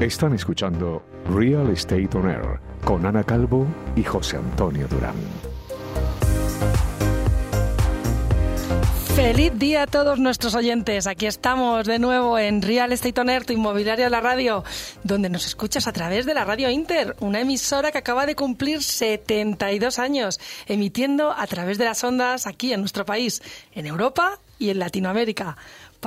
Están escuchando Real Estate On Air con Ana Calvo y José Antonio Durán. Feliz día a todos nuestros oyentes. Aquí estamos de nuevo en Real Estate On Air, tu inmobiliaria de la radio, donde nos escuchas a través de la Radio Inter, una emisora que acaba de cumplir 72 años, emitiendo a través de las ondas aquí en nuestro país, en Europa y en Latinoamérica.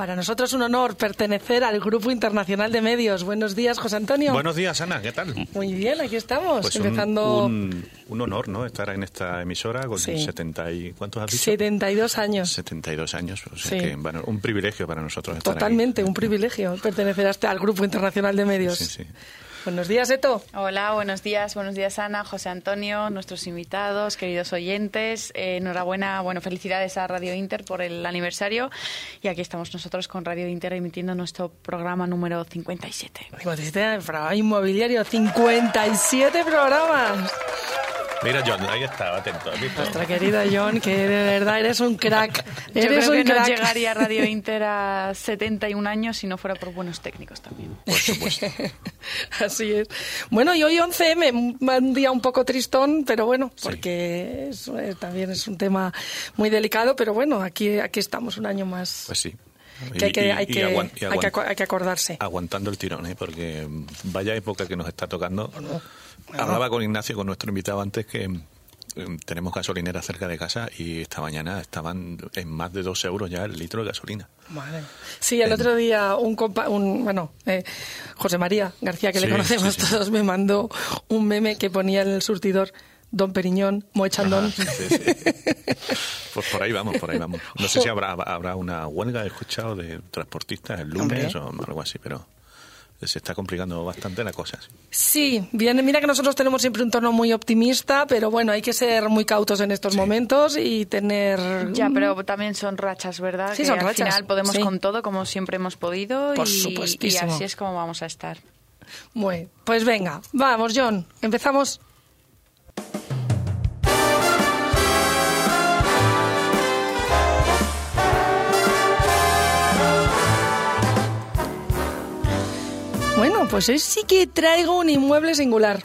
Para nosotros es un honor pertenecer al Grupo Internacional de Medios. Buenos días, José Antonio. Buenos días, Ana, ¿qué tal? Muy bien, aquí estamos, Pues empezando un, un, honor, ¿no? Estar en esta emisora con Sí. 70 y... ¿Cuántos has dicho? 72 años. 72 años. O sea Sí. que, bueno, un privilegio para nosotros estar Totalmente, aquí. un privilegio pertenecer a este- al Grupo Internacional de Medios. Sí, sí. Buenos días, Eto. Hola, buenos días, buenos días Ana, José Antonio, nuestros invitados, queridos oyentes. Eh, enhorabuena, bueno, felicidades a Radio Inter por el aniversario y aquí estamos nosotros con Radio Inter emitiendo nuestro programa número 57. Como te dijiste, el programa inmobiliario, 57 programas. Mira, John, ahí estaba, atento. Nuestra querida John, que de verdad eres un crack. Yo Eres creo un que no llegaría Radio Inter a 71 años si no fuera por buenos técnicos también. Por supuesto. Así es. Bueno, y hoy 11M, un día un poco tristón, pero bueno, Sí. porque es, eh, también es un tema muy delicado, pero bueno, aquí, aquí estamos un año más. Pues sí. Que hay que, hay que, hay que hay que acordarse. Aguantando el tirón, ¿eh? Porque vaya época que nos está tocando. Hablaba con Ignacio, con nuestro invitado antes, que mm, tenemos gasolinera cerca de casa y esta mañana estaban en más de dos euros ya el litro de gasolina. Vale. Sí, el otro día un, compa un bueno, eh, José María García, que le Sí, conocemos sí, sí. todos, me mandó un meme que ponía en el surtidor Don Periñón, sí, sí. Pues por ahí vamos, por ahí vamos. No sé si habrá, habrá una huelga, he escuchado, de transportistas el lunes Hombre. o algo así, pero se está complicando bastante la cosa. sí. Bien, mira que nosotros tenemos siempre un tono muy optimista, pero bueno, hay que ser muy cautos en estos momentos y tener... Ya, pero también son rachas, ¿verdad? Sí, que son al rachas, final podemos sí. con todo como siempre hemos podido Por y, así es como vamos a estar. Bueno, pues venga, vamos, John, empezamos. Pues hoy sí que traigo un inmueble singular.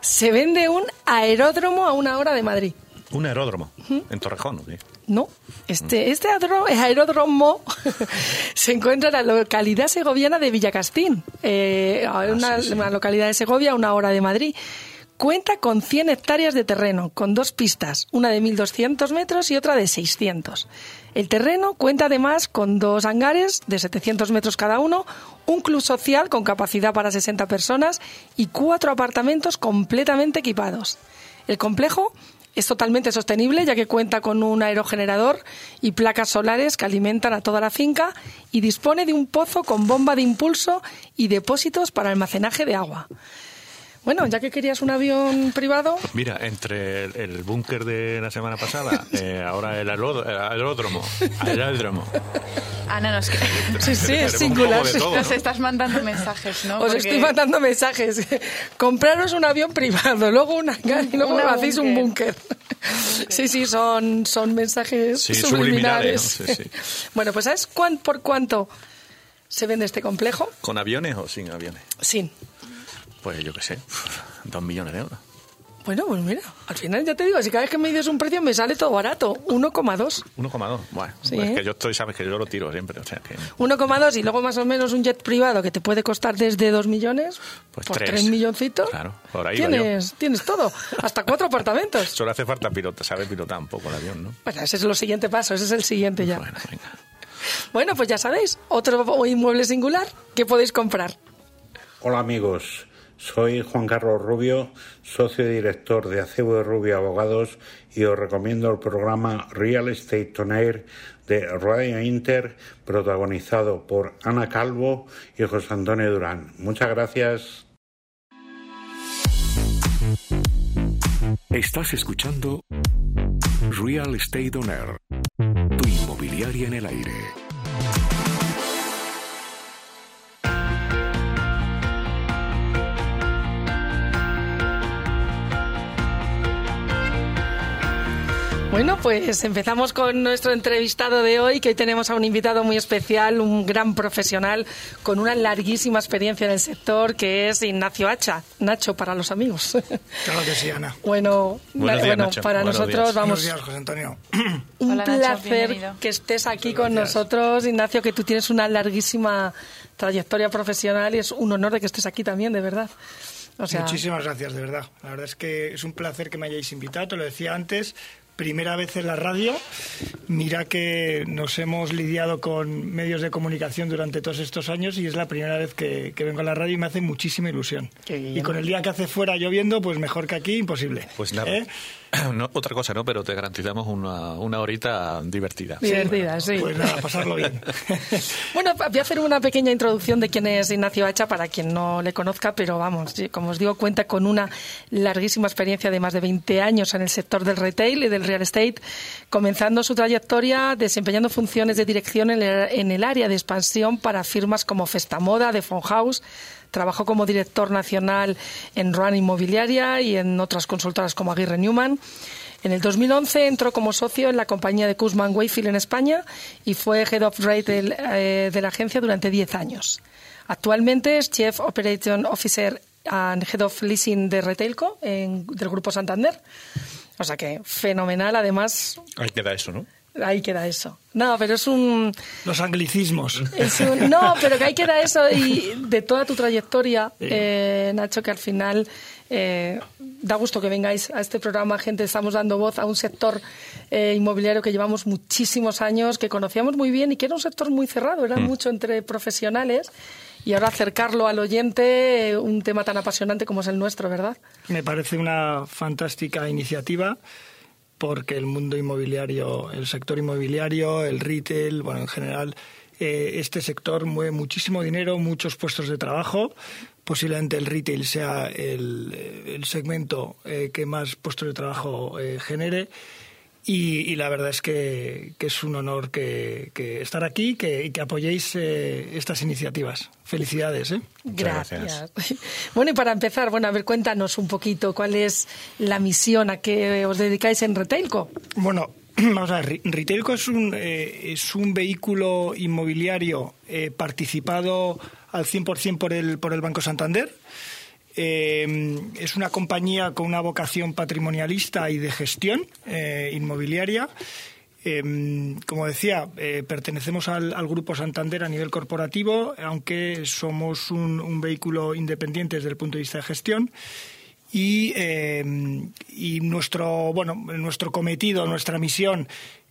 Se vende un aeródromo a una hora de Madrid. Un aeródromo en Torrejón, ¿o qué? No, este, este aeródromo, aeródromo se encuentra en la localidad segoviana de Villacastín, eh, una, sí, sí. una localidad de Segovia a una hora de Madrid. Cuenta con 100 hectáreas de terreno, con dos pistas, una de 1.200 metros y otra de 600. El terreno cuenta además con dos hangares de 700 metros cada uno, un club social con capacidad para 60 personas y cuatro apartamentos completamente equipados. El complejo es totalmente sostenible ya que cuenta con un aerogenerador y placas solares que alimentan a toda la finca y dispone de un pozo con bomba de impulso y depósitos para almacenaje de agua. Bueno, ya que querías un avión privado, Mira, entre el, el búnker de la semana pasada, eh, ahora el aeródromo, el aeródromo. Ana, nos, sí, sí, es singular. todo, nos ¿no? estás mandando mensajes, ¿no? Os Porque- estoy mandando mensajes. Compraros un avión privado, luego un hangar y luego hacéis un búnker. Sí, sí, son, son mensajes Sí, subliminales. subliminales, ¿no? Sí, Bueno, pues ¿sabes cuán- por cuánto se vende este complejo? ¿Con aviones o sin aviones? Sin. Pues yo qué sé, dos millones de euros. Bueno, pues mira, al final ya te digo, si cada vez que me dices un precio me sale todo barato, 1,2. 1,2. Bueno, Sí, pues ¿eh? es que yo estoy, sabes que yo lo tiro siempre. O sea que, 1,2 y luego más o menos un jet privado que te puede costar desde 2 millones, Pues tres. 3 milloncitos. Claro, por ahí tienes, tienes todo, hasta cuatro apartamentos. solo hace falta pilota, saber pilotar un poco el avión, ¿no? Bueno, ese es el siguiente paso, ese es el siguiente ya. Bueno, venga. Bueno, pues ya sabéis, otro inmueble singular que podéis comprar. Hola amigos, soy Juan Carlos Rubio, socio y director de Acebo de Rubio Abogados y os recomiendo el programa Real Estate On Air de Radio Inter protagonizado por Ana Calvo y José Antonio Durán. Muchas gracias. Estás escuchando Real Estate On Air, tu inmobiliaria en el aire. Bueno, pues empezamos con nuestro entrevistado de hoy, que hoy tenemos a un invitado muy especial, un gran profesional con una larguísima experiencia en el sector, que es Ignacio Hacha. Nacho, para los amigos. Claro que sí, Ana. Bueno, días, bueno Nacho. para Buenos nosotros, días. vamos, Buenos días, José Antonio. un Hola, placer que estés aquí con nosotros, Ignacio, que tú tienes una larguísima trayectoria profesional y es un honor de que estés aquí también, de verdad. O sea, Muchísimas gracias, de verdad. La verdad es que es un placer que me hayáis invitado, te lo decía antes. Primera vez en la radio. Mira que nos hemos lidiado con medios de comunicación durante todos estos años y es la primera vez que, que vengo a la radio y me hace muchísima ilusión. Y con el día que hace fuera lloviendo, pues mejor que aquí, imposible. Pues nada, ¿Eh? no, otra cosa no, pero te garantizamos una, una horita divertida. divertida, sí. Pues nada, pasarlo bien. Bueno, voy a hacer una pequeña introducción de quién es Ignacio Hacha para quien no le conozca, pero vamos, como os digo, cuenta con una larguísima experiencia de más de 20 años en el sector del retail y del real estate, comenzando su trayectoria desempeñando funciones de dirección en el, en el área de expansión para firmas como Festamoda, de House. Trabajó como director nacional en Ruan Inmobiliaria y en otras consultoras como Aguirre Newman. En el 2011 entró como socio en la compañía de Kuzman Wayfield en España y fue Head of Retail eh, de la agencia durante 10 años. Actualmente es Chief Operating Officer and Head of Leasing de Retailco en- del Grupo Santander. O sea que fenomenal, además, Ahí queda eso, ¿no? Ahí queda eso. No, pero es un, Los anglicismos. es un- no, pero que ahí queda eso y de toda tu trayectoria, eh, Nacho, que al final eh, da gusto que vengáis a este programa, gente. Estamos dando voz a un sector eh, inmobiliario que llevamos muchísimos años, que conocíamos muy bien y que era un sector muy cerrado, era mucho entre profesionales. Y ahora acercarlo al oyente, eh, un tema tan apasionante como es el nuestro, ¿verdad? Me parece una fantástica iniciativa porque el mundo inmobiliario, el sector inmobiliario, el retail, bueno, en general, eh, este sector mueve muchísimo dinero, muchos puestos de trabajo. Posiblemente el retail sea el, segmento eh, que más puestos de trabajo eh, genere. Y, y la verdad es que, que es un honor que, que estar aquí que, y que apoyéis eh, estas iniciativas. Felicidades. ¿eh? Gracias. Bueno, y para empezar, bueno, a ver, cuéntanos un poquito cuál es la misión a que os dedicáis en Retailco. Bueno, vamos a ver, Retailco es un, eh, es un vehículo inmobiliario eh, participado al 100% por el, por el Banco Santander. Eh, es una compañía con una vocación patrimonialista y de gestión eh, inmobiliaria. Eh, como decía, pertenecemos al, Grupo Santander a nivel corporativo, aunque somos un, vehículo independiente desde el punto de vista de gestión y, nuestro bueno nuestro cometido nuestra misión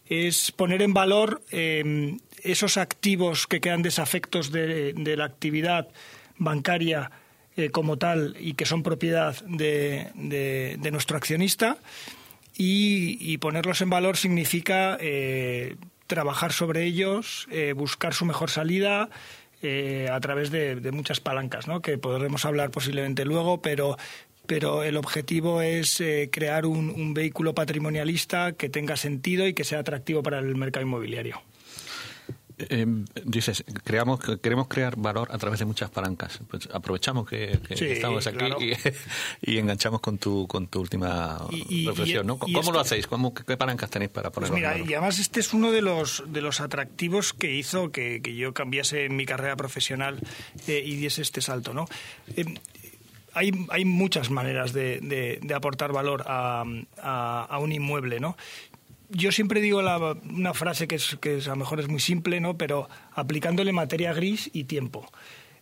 es poner en valor esos activos que quedan desafectos de, de la actividad bancaria eh, como tal y que son propiedad de, nuestro accionista y, ponerlos en valor significa eh, trabajar sobre ellos, eh, buscar su mejor salida a través de, muchas palancas, ¿no? que podremos hablar posiblemente luego, pero, pero el objetivo es crear un vehículo patrimonialista que tenga sentido y que sea atractivo para el mercado inmobiliario. Eh, dices, creamos, queremos crear valor a través de muchas palancas. Pues aprovechamos que, que Sí, estamos aquí claro. y, y enganchamos con tu, con tu última Y- y- reflexión. ¿Cómo lo hacéis? ¿Cómo, qué, palancas tenéis para Pues ponerlo en mira, valor? y además este es uno de los, de los atractivos que hizo que, que yo cambiase mi carrera profesional eh, y diese este salto. ¿no? Eh, hay, hay muchas maneras de, de- de aportar valor a, a- a un inmueble, ¿no? Yo siempre digo la- una frase que, es, que es- a lo mejor es muy simple, ¿no? Pero aplicándole materia gris y tiempo.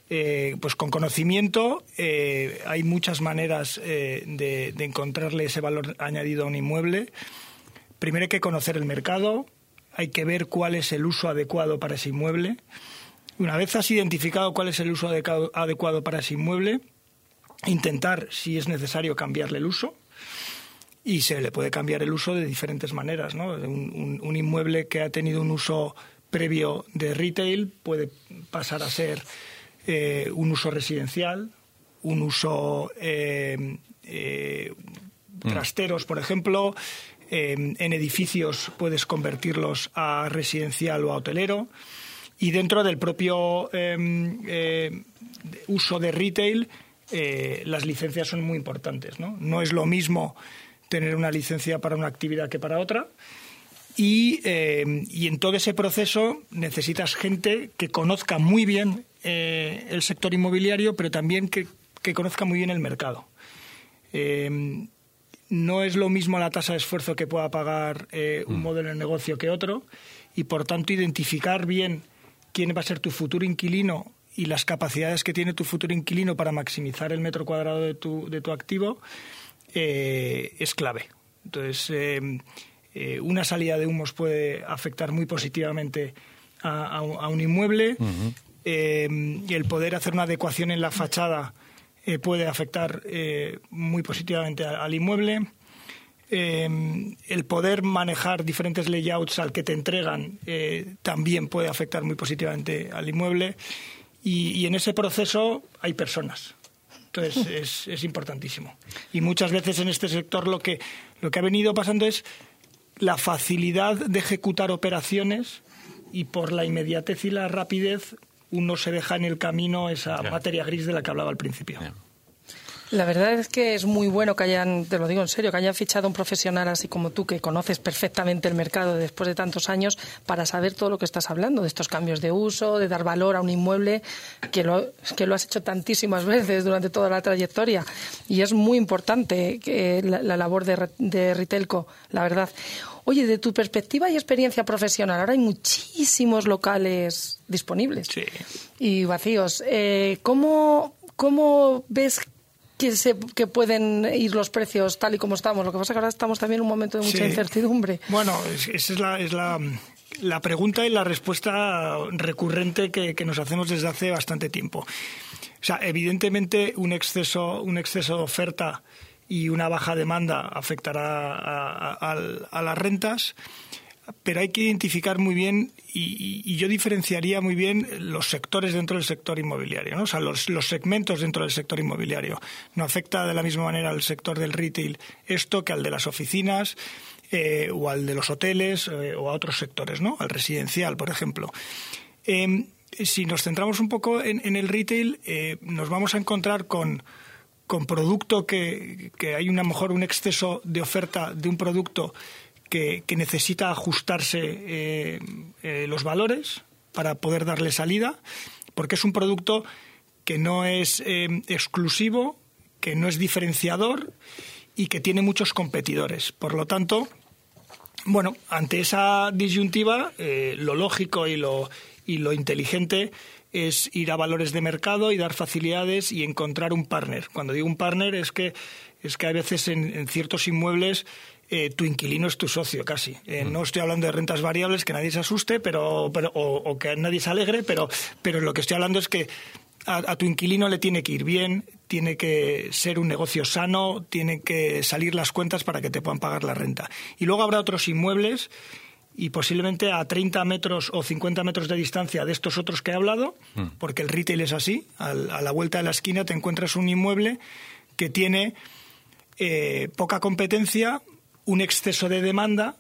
Eh, pues con conocimiento eh, hay muchas maneras eh, de, de encontrarle ese valor añadido a un inmueble. Primero hay que conocer el mercado, hay que ver cuál es el uso adecuado para ese inmueble. Una vez has identificado cuál es el uso adecuado, adecuado para ese inmueble, intentar, si es necesario, cambiarle el uso. Y se le puede cambiar el uso de diferentes maneras. ¿no? Un, un- un inmueble que ha tenido un uso previo de retail puede pasar a ser eh, un uso residencial, un uso eh, eh, trasteros, por ejemplo. Eh, en edificios puedes convertirlos a residencial o a hotelero. Y dentro del propio eh, uso de retail, eh, las licencias son muy importantes. ¿no? no es lo mismo tener una licencia para una actividad que para otra. Y, eh, y en todo ese proceso necesitas gente que conozca muy bien eh, el sector inmobiliario, pero también que, que conozca muy bien el mercado. Eh, no es lo mismo la tasa de esfuerzo que pueda pagar un modelo de negocio que otro y por tanto identificar bien quién va a ser tu futuro inquilino y las capacidades que tiene tu futuro inquilino para maximizar el metro cuadrado de tu, de tu activo eh, es clave. Entonces, eh, eh, una salida de humos puede afectar muy positivamente a, a un- a un inmueble. Y el poder hacer una adecuación en la fachada puede afectar muy positivamente al inmueble. Eh, el poder manejar diferentes layouts al que te entregan eh, también puede afectar muy positivamente al inmueble. Y, y en ese proceso hay personas. Entonces es, es importantísimo. Y muchas veces en este sector lo que, lo que ha venido pasando es la facilidad de ejecutar operaciones y por la inmediatez y la rapidez uno se deja en el camino esa materia gris de la que hablaba al principio. La verdad es que es muy bueno que hayan, te lo digo en serio, que hayan fichado un profesional así como tú, que conoces perfectamente el mercado después de tantos años, para saber todo lo que estás hablando, de estos cambios de uso, de dar valor a un inmueble, que lo, que lo has hecho tantísimas veces durante toda la trayectoria. Y es muy importante que la, la labor de, de Ritelco, la verdad. Oye, de tu perspectiva y experiencia profesional, ahora hay muchísimos locales disponibles Sí. y vacíos. Eh, ¿cómo, ¿Cómo ves que, se, que pueden ir los precios tal y como estamos? Lo que pasa es que ahora estamos también en un momento de mucha Sí. incertidumbre. Bueno, es- esa es la, es la, la pregunta y la respuesta recurrente que, que nos hacemos desde hace bastante tiempo. O sea, evidentemente un exceso, un exceso de oferta y una baja demanda afectará a, a- al- a las rentas, pero hay que identificar muy bien y, yo diferenciaría muy bien los sectores dentro del sector inmobiliario, ¿no? o sea, los, segmentos dentro del sector inmobiliario. No afecta de la misma manera al sector del retail esto que al de las oficinas eh, o al de los hoteles eh, o a otros sectores, ¿no? al residencial, por ejemplo. Eh, si nos centramos un poco en, en el retail, eh, nos vamos a encontrar con, con producto que, que hay una mejor un exceso de oferta de un producto que, necesita ajustarse eh, eh, los valores para poder darle salida, porque es un producto que no es eh, exclusivo, que no es diferenciador y que tiene muchos competidores. Por lo tanto, bueno, ante esa disyuntiva, lo lógico y lo, y lo inteligente es ir a valores de mercado y dar facilidades y encontrar un partner. Cuando digo un partner es que es que a veces en ciertos inmuebles eh, tu inquilino es tu socio casi. Eh, No estoy hablando de rentas variables, que nadie se asuste, pero, pero o, o que nadie se alegre, pero, pero lo que estoy hablando es que a, a tu inquilino le tiene que ir bien, tiene que ser un negocio sano, tiene que salir las cuentas para que te puedan pagar la renta. Y luego habrá otros inmuebles y posiblemente a 30 metros o 50 metros de distancia de estos otros que he hablado, porque el retail es así, al- a la vuelta de la esquina te encuentras un inmueble que tiene eh, poca competencia, un exceso de demanda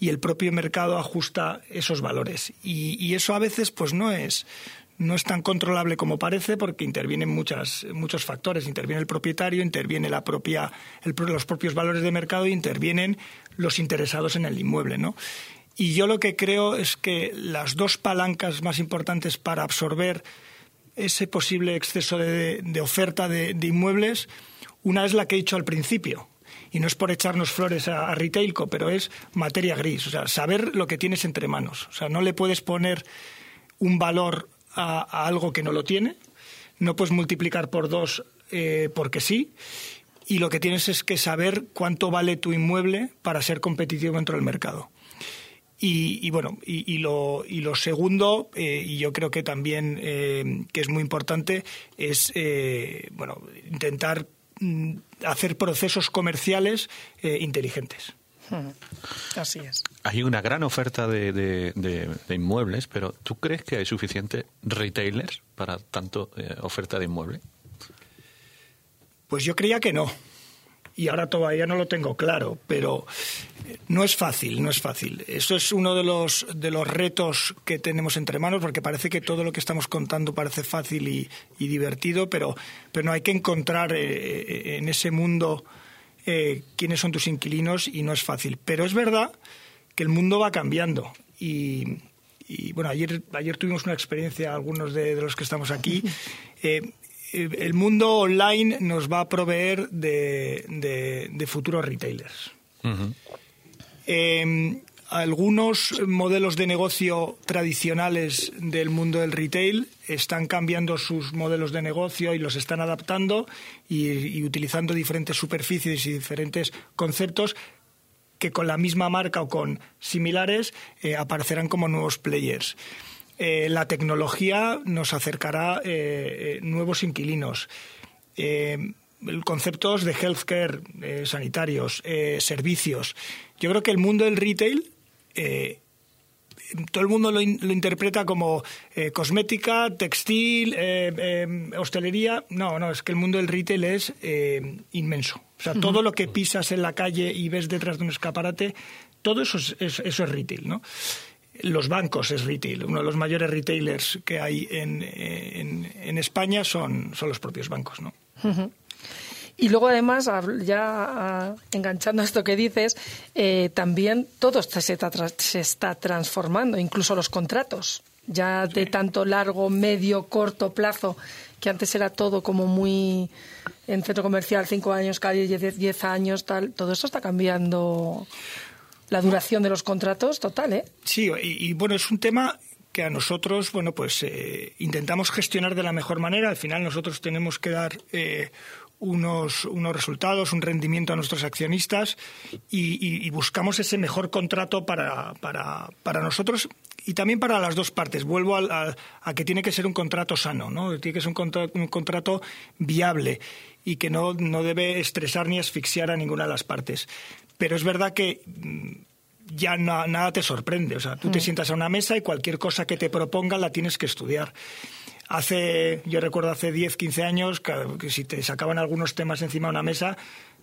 y el propio mercado ajusta esos valores. Y, eso a veces pues no es no es tan controlable como parece porque intervienen muchas, muchos factores. Interviene el propietario, interviene la propia, el los propios valores de mercado e intervienen los interesados en el inmueble. ¿no? Y yo lo que creo es que las dos palancas más importantes para absorber ese posible exceso de, de oferta de, de inmuebles, una es la que he dicho al principio, y no es por echarnos flores a, Retailco, pero es materia gris, o sea, saber lo que tienes entre manos. O sea, no le puedes poner un valor a, algo que no lo tiene, no puedes multiplicar por dos eh, porque sí, y lo que tienes es que saber cuánto vale tu inmueble para ser competitivo dentro del mercado. Y, y bueno, y, lo, y lo segundo, eh, y yo creo que también eh, que es muy importante, es bueno, intentar hacer procesos comerciales eh, inteligentes. Así es. Hay una gran oferta de, de- de- de inmuebles, pero ¿tú crees que hay suficientes retailers para tanto eh, oferta de inmuebles? Pues yo creía que no. Y ahora todavía no lo tengo claro, pero eh, no es fácil, no es fácil. Eso es uno de los, de los retos que tenemos entre manos, porque parece que todo lo que estamos contando parece fácil y, y divertido, pero, pero no hay que encontrar eh, eh, en ese mundo eh, quiénes son tus inquilinos y no es fácil. Pero es verdad que el mundo va cambiando y, bueno, ayer, ayer tuvimos una experiencia, algunos de, los que estamos aquí. Eh, el mundo online nos va a proveer de, futuros retailers algunos modelos de negocio tradicionales del mundo del retail están cambiando sus modelos de negocio y los están adaptando y, utilizando diferentes superficies y diferentes conceptos que con la misma marca o con similares eh, aparecerán como nuevos players. Eh, la tecnología nos acercará eh, nuevos inquilinos. conceptos de healthcare, sanitarios, servicios. Yo creo que el mundo del retail eh, todo el mundo lo, interpreta como eh, cosmética, textil, eh, hostelería. No, no, es que el mundo del retail es inmenso. O sea, todo lo que pisas en la calle y ves detrás de un escaparate, todo eso es, eso es retail, ¿no? Los bancos es retail. Uno de los mayores retailers que hay en, en, España son, son los propios bancos, ¿no? Y luego, además, ya enganchando a esto que dices, eh, también todo se está, se está transformando, incluso los contratos, ya de tanto largo, medio, corto plazo, que antes era todo como muy en centro comercial, cinco años, cada diez, diez años, tal. Todo eso está cambiando la duración de los contratos total, ¿eh? Sí, y, bueno, es un tema que a nosotros, bueno, pues eh, intentamos gestionar de la mejor manera. Al final nosotros tenemos que dar eh, unos, unos resultados, un rendimiento a nuestros accionistas y, buscamos ese mejor contrato para, para, para, nosotros y también para las dos partes. Vuelvo a, que tiene que ser un contrato sano, ¿no? tiene que ser un contrato, un contrato viable y que no, no debe estresar ni asfixiar a ninguna de las partes. Pero es verdad que mm, ya nada te sorprende. O sea, tú te mm. sientas a una mesa y cualquier cosa que te propongan la tienes que estudiar. Hace, yo recuerdo hace 10, 15 años que, si te sacaban algunos temas encima de una mesa,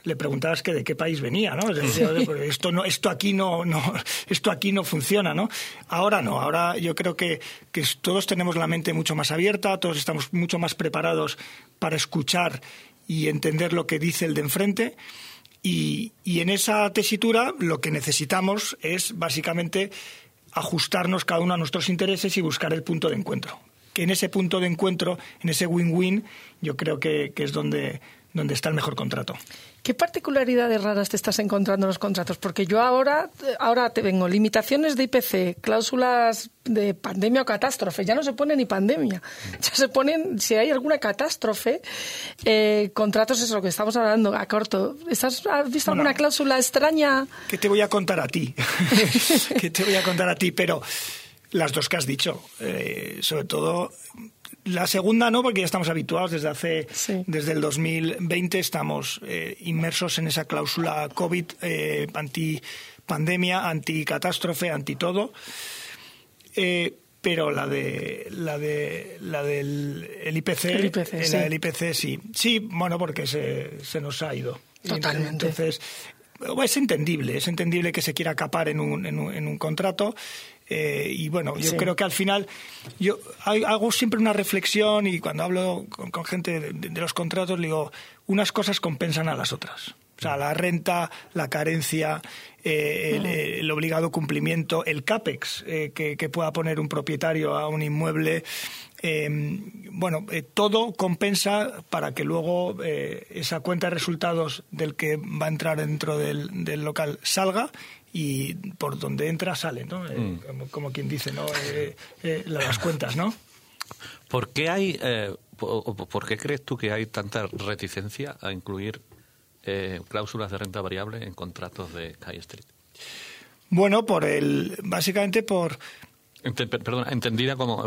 le preguntabas que de qué país venía, ¿no? esto no, esto aquí no, no, esto aquí no funciona, ¿no? Ahora no, ahora yo creo que, que todos tenemos la mente mucho más abierta, todos estamos mucho más preparados para escuchar y entender lo que dice el de enfrente. Y, y en esa tesitura lo que necesitamos es básicamente ajustarnos cada uno a nuestros intereses y buscar el punto de encuentro que en ese punto de encuentro, en ese win-win, yo creo que, es donde, donde está el mejor contrato. ¿Qué particularidades raras te estás encontrando en los contratos? Porque yo ahora, ahora te vengo, limitaciones de IPC, cláusulas de pandemia o catástrofe, ya no se pone ni pandemia, ya se ponen, si hay alguna catástrofe, eh, contratos, es lo que estamos hablando a corto. ¿Estás, ¿Has visto alguna cláusula extraña? ¿Qué te voy a contar a ti? ¿Qué te voy a contar a ti? Pero las dos que has dicho. Eh, sobre todo la segunda no, porque ya estamos habituados desde hace, desde el 2020 estamos eh, inmersos en esa cláusula COVID, eh, anti pandemia, anti catástrofe, anti todo. pero la de la de la del IPC, la del IPC sí, sí, bueno, porque se, se nos ha ido. Totalmente. Entonces es entendible, es entendible que se quiera acapar en un, en un, en un contrato eh, y bueno, yo creo que al final yo hago siempre una reflexión y cuando hablo con, gente de, los contratos digo, unas cosas compensan a las otras. O sea, la renta, la carencia, eh, el, obligado cumplimiento, el CAPEX eh, que, pueda poner un propietario a un inmueble. bueno, todo compensa para que luego esa cuenta de resultados del que va a entrar dentro del, del local salga y por donde entra sale, ¿no? Eh, mm. como, quien dice, ¿no? Eh, eh, las cuentas, ¿no? ¿Por qué hay, por qué crees tú que hay tanta reticencia a incluir cláusulas de renta variable en contratos de High Street? Bueno, por el, básicamente por. perdona, entendida como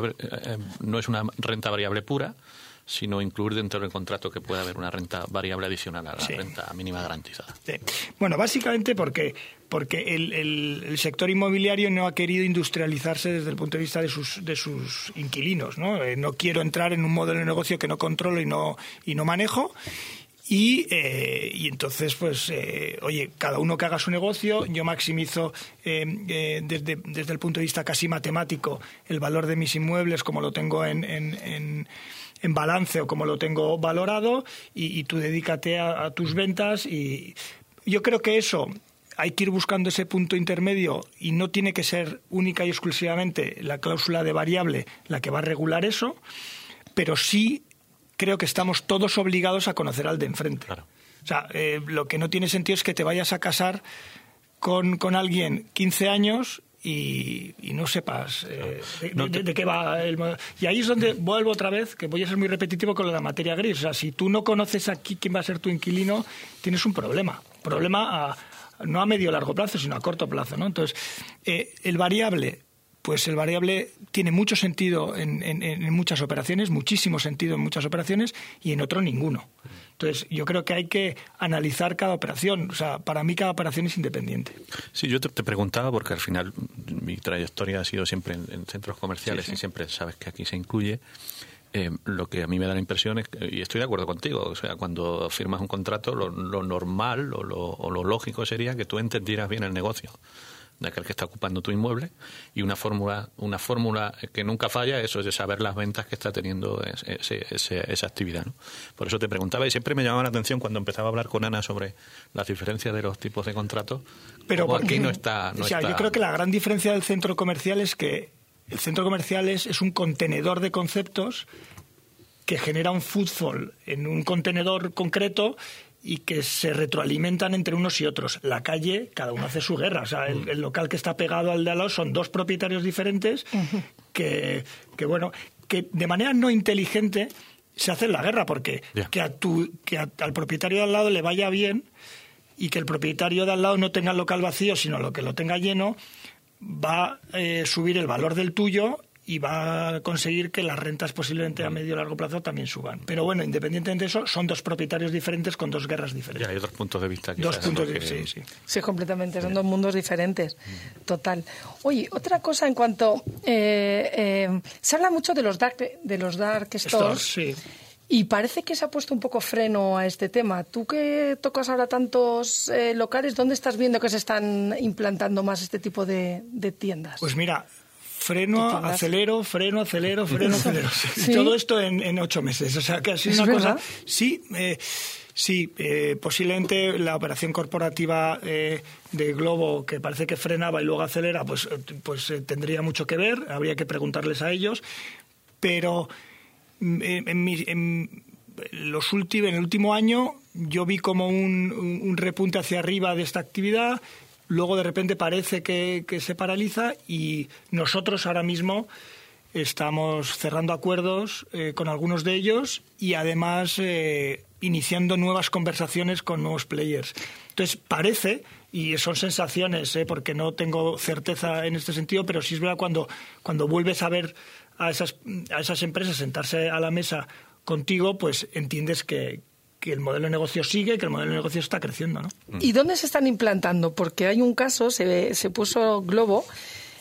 no es una renta variable pura, sino incluir dentro del contrato que pueda haber una renta variable adicional a la renta mínima garantizada. Bueno, básicamente porque, porque el, el, sector inmobiliario no ha querido industrializarse desde el punto de vista de sus, de sus inquilinos. ¿no? Eh, no quiero entrar en un modelo de negocio que no controlo y no, y no manejo. Y, eh, y, entonces, pues, eh, oye, cada uno que haga su negocio, yo maximizo desde, desde, el punto de vista casi matemático el valor de mis inmuebles como lo tengo en, en en balance o como lo tengo valorado y, tú dedícate a, tus ventas y yo creo que eso hay que ir buscando ese punto intermedio y no tiene que ser única y exclusivamente la cláusula de variable la que va a regular eso, pero sí creo que estamos todos obligados a conocer al de enfrente. O sea, eh, lo que no tiene sentido es que te vayas a casar con, con alguien 15 años y, no sepas eh, de, qué va el Y ahí es donde vuelvo otra vez, que voy a ser muy repetitivo con lo de la materia gris. O sea, si tú no conoces aquí quién va a ser tu inquilino, tienes un problema. Problema a, no a medio o largo plazo, sino a corto plazo. ¿no? Entonces, eh, el variable, pues el variable tiene mucho sentido en, en, muchas operaciones, muchísimo sentido en muchas operaciones y en otro ninguno. Entonces, yo creo que hay que analizar cada operación. O sea, para mí cada operación es independiente. Sí, yo te, preguntaba porque al final mi trayectoria ha sido siempre en, centros comerciales y siempre sabes que aquí se incluye. Eh, lo que a mí me da la impresión es, y estoy de acuerdo contigo, o sea, cuando firmas un contrato, lo, normal o lo, o lo, lógico sería que tú entendieras bien el negocio de aquel que está ocupando tu inmueble y una fórmula una fórmula que nunca falla eso es de saber las ventas que está teniendo esa actividad ¿no? por eso te preguntaba y siempre me llamaba la atención cuando empezaba a hablar con Ana sobre las diferencias de los tipos de contratos pero aquí no está o sea, yo creo que la gran diferencia del centro comercial es que el centro comercial es, es un contenedor de conceptos que genera un footfall en un contenedor concreto y que se retroalimentan entre unos y otros. La calle, cada uno hace su guerra. O sea, el, local que está pegado al de al lado son dos propietarios diferentes que, que, bueno, que de manera no inteligente se hacen la guerra, porque que, a tu, que al propietario de al lado le vaya bien y que el propietario de al lado no tenga el local vacío, sino lo que lo tenga lleno, va a eh, subir el valor del tuyo y va a conseguir que las rentas posiblemente a medio y largo plazo también suban. Pero bueno, independientemente de eso, son dos propietarios diferentes con dos guerras diferentes. Y hay dos puntos de vista. Dos puntos de vista, sí, sí. Sí, completamente, son dos mundos diferentes. Total. Oye, otra cosa en cuanto... Eh, eh, se habla mucho de los dark, de los dark stores. sí. Y parece que se ha puesto un poco freno a este tema. Tú que tocas ahora tantos eh, locales, ¿dónde estás viendo que se están implantando más este tipo de, tiendas? Pues mira, freno, acelero, freno, acelero, freno, acelero. Todo esto en, ocho meses. O sea, que ha sido una cosa. Sí, eh, sí eh, posiblemente la operación corporativa de Globo, que parece que frenaba y luego acelera, pues, pues tendría mucho que ver. Habría que preguntarles a ellos. Pero en, los últimos, en el último año yo vi como un, repunte hacia arriba de esta actividad, luego de repente parece que, se paraliza y nosotros ahora mismo estamos cerrando acuerdos eh, con algunos de ellos y además eh, iniciando nuevas conversaciones con nuevos players. Entonces parece, y son sensaciones, eh, porque no tengo certeza en este sentido, pero sí es verdad cuando, cuando vuelves a ver a esas, a esas empresas sentarse a la mesa contigo, pues entiendes que, el modelo de negocio sigue, que el modelo de negocio está creciendo. ¿no? ¿Y dónde se están implantando? Porque hay un caso, se, se puso Globo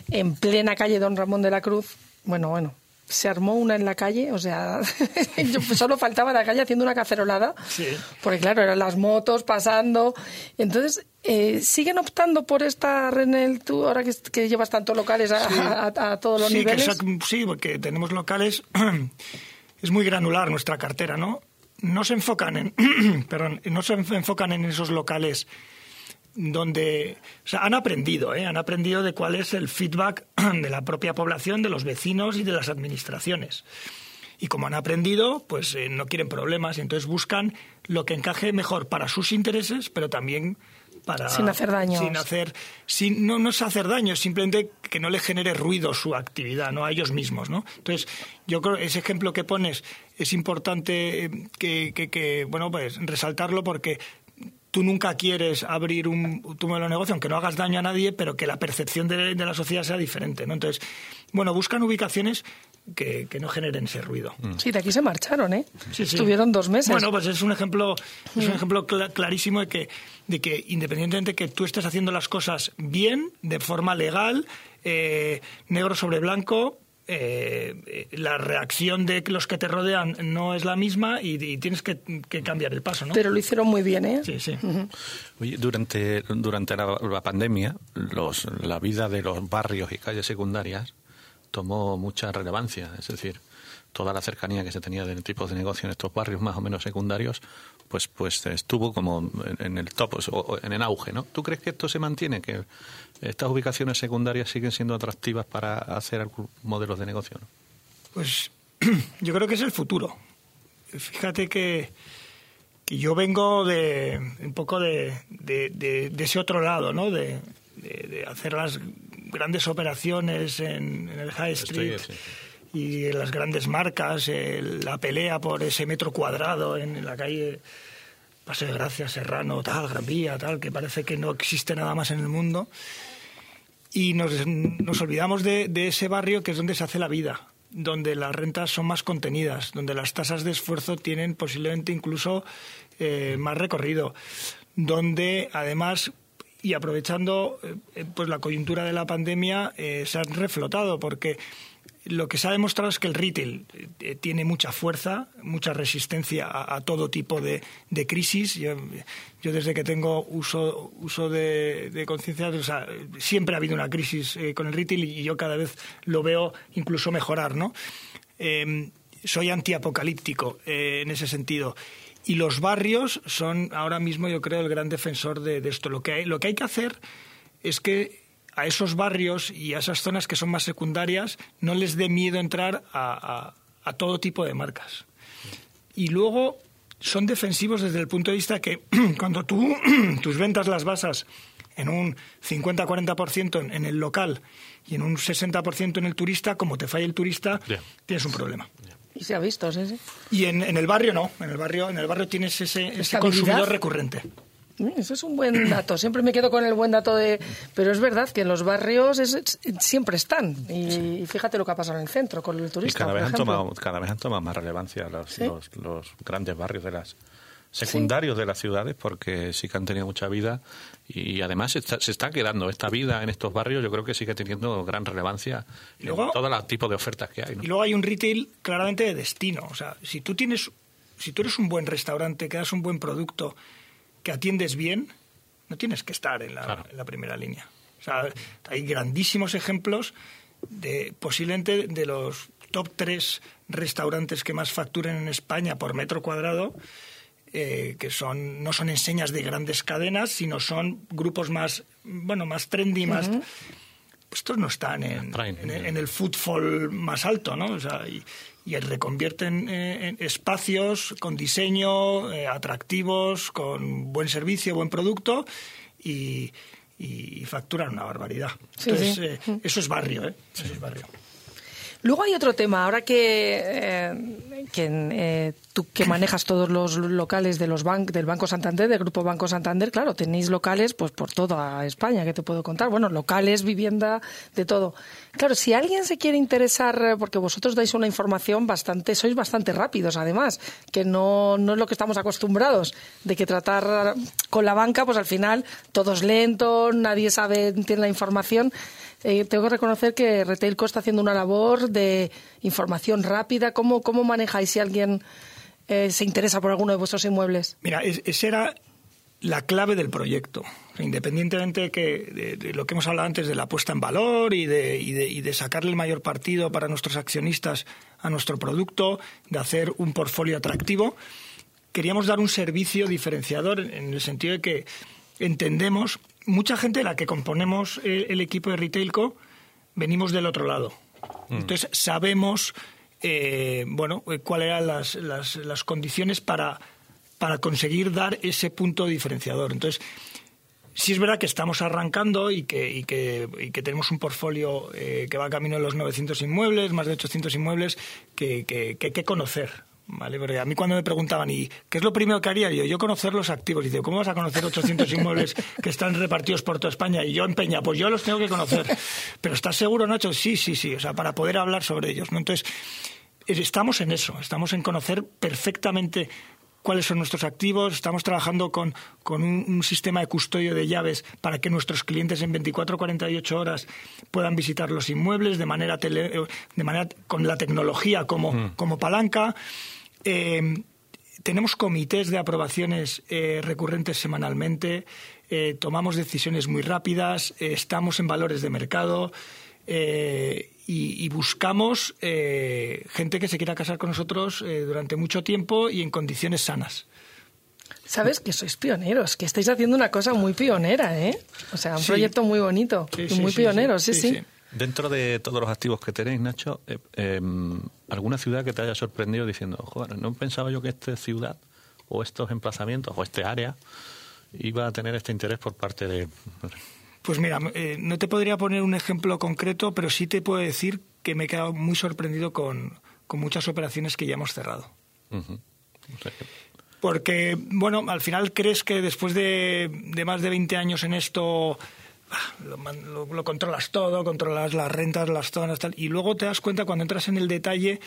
en plena calle Don Ramón de la Cruz. Bueno, bueno, se armó una en la calle, o sea, solo faltaba la calle haciendo una cacerolada, porque claro, eran las motos pasando. Entonces, eh, ¿siguen optando por esta, Renel, tú ahora que, llevas tantos locales a, todos los niveles? sí, porque tenemos locales, es muy granular nuestra cartera, ¿no? No se enfocan en, perdón, no se enfocan en esos locales donde o sea, han aprendido, ¿eh? han aprendido de cuál es el feedback de la propia población, de los vecinos y de las administraciones. Y como han aprendido, pues eh, no quieren problemas y entonces buscan lo que encaje mejor para sus intereses, pero también para... Sin hacer daño. Sin hacer... Sin, no, no es hacer daño, es simplemente que no le genere ruido su actividad, ¿no? A ellos mismos, ¿no? Entonces, yo creo que ese ejemplo que pones es importante eh, que, que, que, bueno, pues resaltarlo porque tú nunca quieres abrir un, tu modelo de negocio, aunque no hagas daño a nadie, pero que la percepción de, la sociedad sea diferente. ¿no? Entonces, bueno, buscan ubicaciones que, no generen ese ruido. Mm. Sí, de aquí se marcharon, ¿eh? Estuvieron dos meses. Bueno, pues es un ejemplo, es un mm. ejemplo clarísimo de que, de que independientemente de que tú estés haciendo las cosas bien, de forma legal, eh, negro sobre blanco, eh, la reacción de los que te rodean no es la misma y, tienes que, cambiar el paso, ¿no? Pero lo hicieron muy bien, ¿eh? Sí, sí. Oye, durante, durante la, pandemia, los, la vida de los barrios y calles secundarias tomó mucha relevancia. Es decir, toda la cercanía que se tenía del tipo de negocio en estos barrios más o menos secundarios, pues pues estuvo como en, el top, o en el auge, ¿no? ¿Tú crees que esto se mantiene, que estas ubicaciones secundarias siguen siendo atractivas para hacer modelos de negocio? ¿no? Pues yo creo que es el futuro. Fíjate que, que yo vengo de un poco de, de, ese otro lado, ¿no? De, hacer las grandes operaciones en, el High Street. y en las grandes marcas, la pelea por ese metro cuadrado en, la calle Paseo de Gracia, Serrano, tal, Gran Vía, tal, que parece que no existe nada más en el mundo. Y nos, nos olvidamos de, ese barrio que es donde se hace la vida, donde las rentas son más contenidas, donde las tasas de esfuerzo tienen posiblemente incluso eh, más recorrido, donde además y aprovechando eh, pues la coyuntura de la pandemia eh, se han reflotado porque lo que se ha demostrado es que el retail eh, tiene mucha fuerza, mucha resistencia a, todo tipo de, crisis. Yo, desde que tengo uso, uso de, conciencia, siempre ha habido una crisis eh, con el retail y yo cada vez lo veo incluso mejorar. ¿no? Soy antiapocalíptico eh, en ese sentido. Y los barrios son ahora mismo, yo creo, el gran defensor de, de esto. Lo que, hay, lo que hay que hacer es que a esos barrios y a esas zonas que son más secundarias no les dé miedo entrar a, todo tipo de marcas. Y luego son defensivos desde el punto de vista que cuando tú tus ventas las basas en un 50-40% en, en, el local y en un 60% en el turista, como te falla el turista, tienes un problema. Y se ha visto, sí, sí. Y en, en, el barrio no, en el barrio, en el barrio tienes ese, ese consumidor recurrente. Eso es un buen dato. Siempre me quedo con el buen dato de. Pero es verdad que en los barrios siempre están. Y, fíjate lo que ha pasado en el centro con el turista. cada, vez han tomado, cada vez han tomado más relevancia los, los, grandes barrios de las secundarios de las ciudades porque sí que han tenido mucha vida y además se está, quedando esta vida en estos barrios yo creo que sigue teniendo gran relevancia en todos los tipos de ofertas que hay. Y luego hay un retail claramente de destino. O sea, si tú tienes, si tú eres un buen restaurante, que das un buen producto que atiendes bien, no tienes que estar en la, primera línea. O sea, hay grandísimos ejemplos de posiblemente de los top tres restaurantes que más facturen en España por metro cuadrado, eh, que son no son enseñas de grandes cadenas, sino son grupos más bueno más trendy, más pues estos no están en, en, el footfall más alto, ¿no? O sea, y, y reconvierten eh, en espacios con diseño, eh, atractivos, con buen servicio, buen producto y, facturan una barbaridad. Entonces, eh, eso es barrio, ¿eh? Eso es barrio. Luego hay otro tema, ahora que, eh, que eh, tú que manejas todos los locales de los del Banco Santander, del Grupo Banco Santander, claro, tenéis locales pues por toda España, que te puedo contar, bueno, locales, vivienda, de todo. Claro, si alguien se quiere interesar, porque vosotros dais una información bastante, sois bastante rápidos además, que no, no es lo que estamos acostumbrados, de que tratar con la banca, pues al final todo es lento, nadie sabe, tiene la información. Eh, tengo que reconocer que Retailco está haciendo una labor de información rápida. ¿Cómo, cómo manejáis si alguien eh, se interesa por alguno de vuestros inmuebles? Mira, esa era la clave del proyecto. Independientemente de, que, de, lo que hemos hablado antes de la puesta en valor y de, y, y de, sacarle el mayor partido para nuestros accionistas a nuestro producto, de hacer un portfolio atractivo, queríamos dar un servicio diferenciador en el sentido de que entendemos mucha gente la que componemos el, equipo de Retailco venimos del otro lado. Mm. Entonces sabemos eh, bueno eh, cuáles eran las, las, condiciones para, para conseguir dar ese punto diferenciador. Entonces, sí es verdad que estamos arrancando y que, y que, y que tenemos un portfolio eh, que va camino de los 900 inmuebles, más de 800 inmuebles, que, que, que hay que conocer. ¿Vale? Porque a mí cuando me preguntaban, ¿y qué es lo primero que haría? Yo, yo conocer los activos. Y dice, ¿cómo vas a conocer 800 inmuebles que están repartidos por toda España? Y yo en Peña, pues yo los tengo que conocer. ¿Pero estás seguro, Nacho? Sí, sí, sí, o sea, para poder hablar sobre ellos, ¿no? Entonces, estamos en eso, estamos en conocer perfectamente cuáles son nuestros activos. Estamos trabajando con, con un, sistema de custodio de llaves para que nuestros clientes en 24 o 48 horas puedan visitar los inmuebles de manera, de manera con la tecnología como, mm. como palanca. Eh, tenemos comités de aprobaciones eh, recurrentes semanalmente, eh, tomamos decisiones muy rápidas, estamos en valores de mercado. eh, y, buscamos eh, gente que se quiera casar con nosotros eh, durante mucho tiempo y en condiciones sanas. Sabes que sois pioneros, que estáis haciendo una cosa muy pionera, ¿eh? O sea, un proyecto muy bonito y muy pionero, sí, sí. Dentro de todos los activos que tenéis, Nacho, em, ¿alguna ciudad que te haya sorprendido diciendo, joder, no pensaba yo que esta ciudad o estos emplazamientos o este área iba a tener este interés por parte de... Pues mira, eh, no te podría poner un ejemplo concreto, pero sí te puedo decir que me he quedado muy sorprendido con, muchas operaciones que ya hemos cerrado. Porque, bueno, al final crees que después de, más de 20 años en esto ah, lo, controlas todo, controlas las rentas, las zonas, tal, y luego te das cuenta cuando entras en el detalle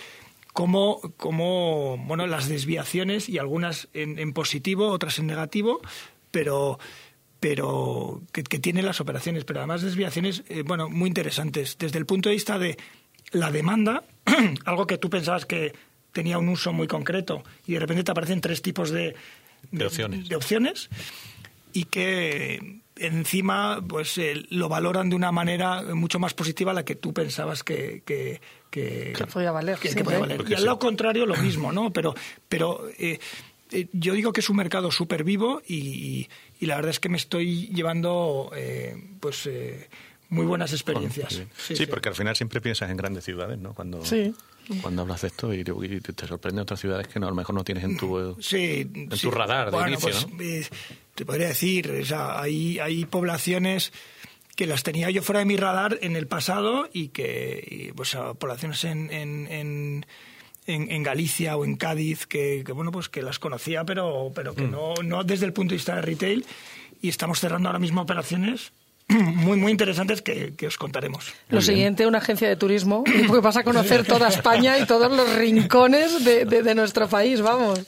cómo, cómo bueno, las desviaciones, y algunas en, en positivo, otras en negativo, pero pero que, tiene las operaciones, pero además desviaciones, eh, bueno, muy interesantes. Desde el punto de vista de la demanda, algo que tú pensabas que tenía un uso muy concreto y de repente te aparecen tres tipos de, opciones. y que encima pues eh, lo valoran de una manera mucho más positiva a la que tú pensabas que, que, que, podía valer. Y al lado contrario lo mismo, ¿no? Pero, pero eh, eh, yo digo que es un mercado súper vivo y, la verdad es que me estoy llevando eh, pues eh, muy buenas experiencias. sí, porque al final siempre piensas en grandes ciudades, ¿no? Cuando, cuando hablas de esto y, te sorprende otras ciudades que no, a lo mejor no tienes en tu, en tu radar de inicio, pues, te podría decir, o sea, hay, hay poblaciones que las tenía yo fuera de mi radar en el pasado y que, pues, poblaciones en en, Galicia o en Cádiz que, bueno pues que las conocía pero pero que mm. no no desde el punto de vista de retail. Y estamos cerrando ahora mismo operaciones muy muy interesantes que, os contaremos. Lo siguiente, una agencia de turismo, porque vas a conocer toda España y todos los rincones de, de nuestro país, vamos.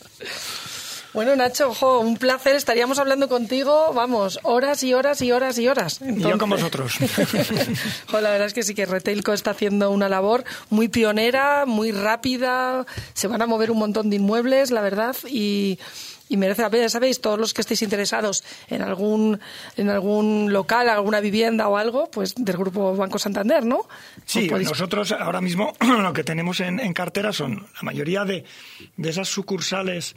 Bueno, Nacho, ojo, un placer. Estaríamos hablando contigo, vamos, horas y horas y horas y horas. Y yo con vosotros. la verdad es que sí que Retailco está haciendo una labor muy pionera, muy rápida. Se van a mover un montón de inmuebles, la verdad, y merece la pena, sabéis, todos los que estéis interesados en algún, en algún local, alguna vivienda o algo, pues del Grupo Banco Santander, ¿no? Sí, nosotros ahora mismo lo que tenemos en, cartera son la mayoría de, de esas sucursales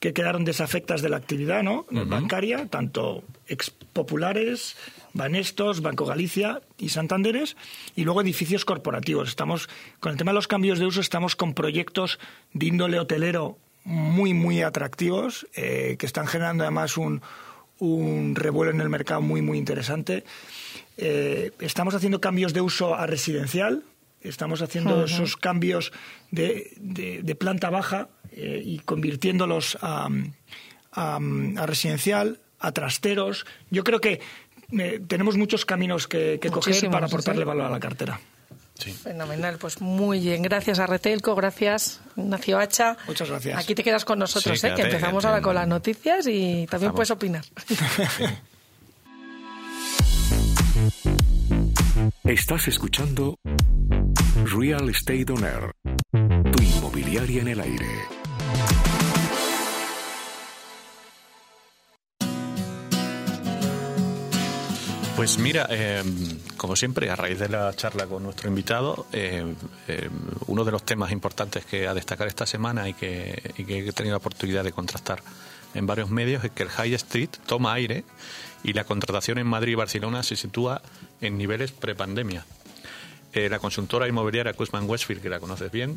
que quedaron desafectas de la actividad ¿no? bancaria, tanto ex populares, Banestos, Banco Galicia y Santanderes, y luego edificios corporativos. Estamos, con el tema de los cambios de uso, estamos con proyectos de índole hotelero muy, muy atractivos, eh, que están generando además un, un revuelo en el mercado muy, muy interesante. Eh, estamos haciendo cambios de uso a residencial, estamos haciendo esos cambios de, de planta baja eh, y convirtiéndolos a, residencial, a trasteros. Yo creo que eh, tenemos muchos caminos que, coger para aportarle valor a la cartera. Fenomenal, pues muy bien. Gracias a Retelco, gracias Ignacio Hacha. Muchas gracias. Aquí te quedas con nosotros, ¿eh? que empezamos ahora con las noticias y también puedes opinar. Estás escuchando Real Estate On Air, tu inmobiliaria en el aire. Pues mira, eh, como siempre, a raíz de la charla con nuestro invitado, eh, eh, uno de los temas importantes que a destacar esta semana y que, que he tenido la oportunidad de contrastar en varios medios es que el High Street toma aire y la contratación en Madrid y Barcelona se sitúa en niveles prepandemia. la consultora inmobiliaria Kuzman Westfield, que la conoces bien,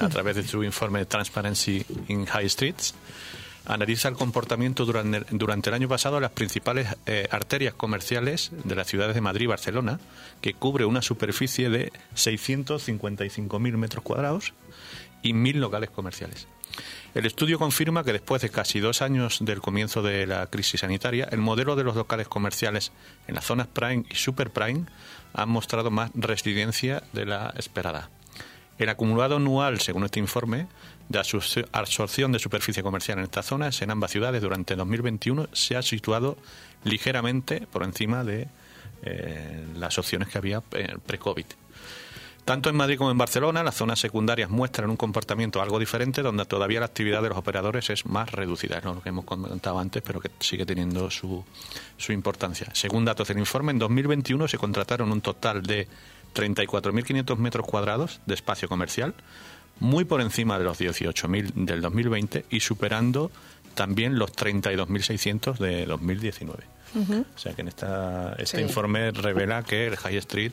a través de su informe Transparency in High Streets, analiza el comportamiento durante, el año pasado de las principales eh, arterias comerciales de las ciudades de Madrid y Barcelona, que cubre una superficie de 655.000 metros cuadrados y 1.000 locales comerciales. El estudio confirma que después de casi dos años del comienzo de la crisis sanitaria, el modelo de los locales comerciales en las zonas prime y super prime han mostrado más resiliencia de la esperada. El acumulado anual, según este informe, de absorción de superficie comercial en estas zonas en ambas ciudades durante 2021 se ha situado ligeramente por encima de eh, las opciones que había eh, pre-COVID. Tanto en Madrid como en Barcelona, las zonas secundarias muestran un comportamiento algo diferente, donde todavía la actividad de los operadores es más reducida, es lo que hemos comentado antes, pero que sigue teniendo su, su importancia. Según datos del informe, en 2021 se contrataron un total de 34.500 metros cuadrados de espacio comercial, muy por encima de los 18.000 del 2020 y superando también los 32.600 de 2019. O sea que en esta, este informe revela que el High Street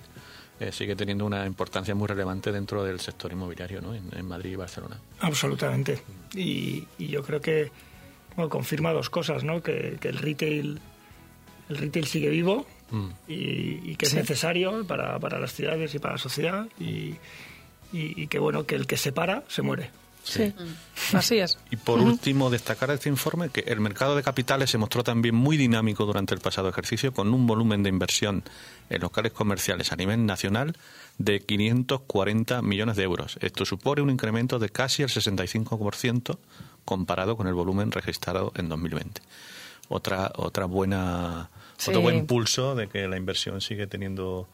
eh, sigue teniendo una importancia muy relevante dentro del sector inmobiliario ¿no? en, Madrid y Barcelona. Absolutamente. Y, yo creo que bueno, confirma dos cosas, ¿no? que, el retail el retail sigue vivo mm. y, que es necesario para, para, las ciudades y para la sociedad y, y, que bueno que el que se para se muere. Sí, así es. Y por último, destacar este informe que el mercado de capitales se mostró también muy dinámico durante el pasado ejercicio, con un volumen de inversión en locales comerciales a nivel nacional de 540 millones de euros. Esto supone un incremento de casi el 65% comparado con el volumen registrado en 2020. Otra, otra buena, otro buen pulso de que la inversión sigue teniendo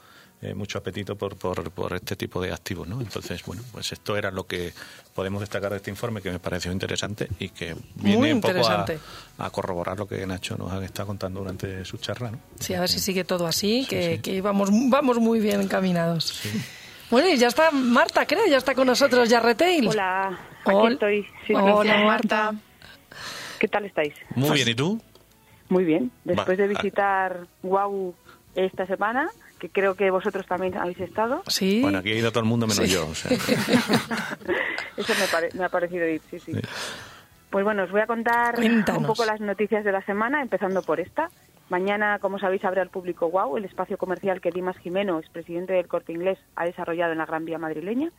eh, mucho apetito por, por, este tipo de activos, ¿no? Entonces, bueno, pues esto era lo que podemos destacar de este informe que me pareció interesante y que viene un poco a, corroborar lo que Nacho nos ha estado contando durante su charla, ¿no? Sí, a ver si sigue todo así, que, vamos, vamos muy bien encaminados. Bueno, y ya está Marta, creo, ya está con nosotros ya Retail. Hola, aquí estoy. Hola, Marta. ¿Qué tal estáis? Muy bien, ¿y tú? Muy bien. Después de visitar Wow esta semana, que creo que vosotros también habéis estado. Sí. Bueno, aquí ha ido todo el mundo menos yo. Eso me, ha parecido ir, sí, sí, Pues bueno, os voy a contar un poco las noticias de la semana, empezando por esta. Mañana, como sabéis, abre al público WOW, el espacio comercial que Dimas Jimeno, expresidente del Corte Inglés, ha desarrollado en la Gran Vía madrileña,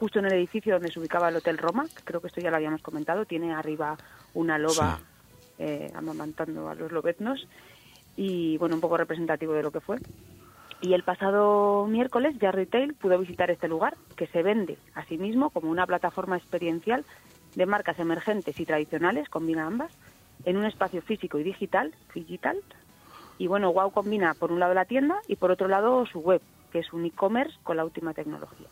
justo en el edificio donde se ubicaba el Hotel Roma, que creo que esto ya lo habíamos comentado, tiene arriba una loba eh, amamantando a los lobetnos y, bueno, un poco representativo de lo que fue. Y el pasado miércoles ya Retail pudo visitar este lugar, que se vende a sí mismo como una plataforma experiencial de marcas emergentes y tradicionales, combina ambas, en un espacio físico y digital, digital. Y bueno, Wow combina por un lado la tienda y por otro lado su web, que es un e-commerce con la última tecnología.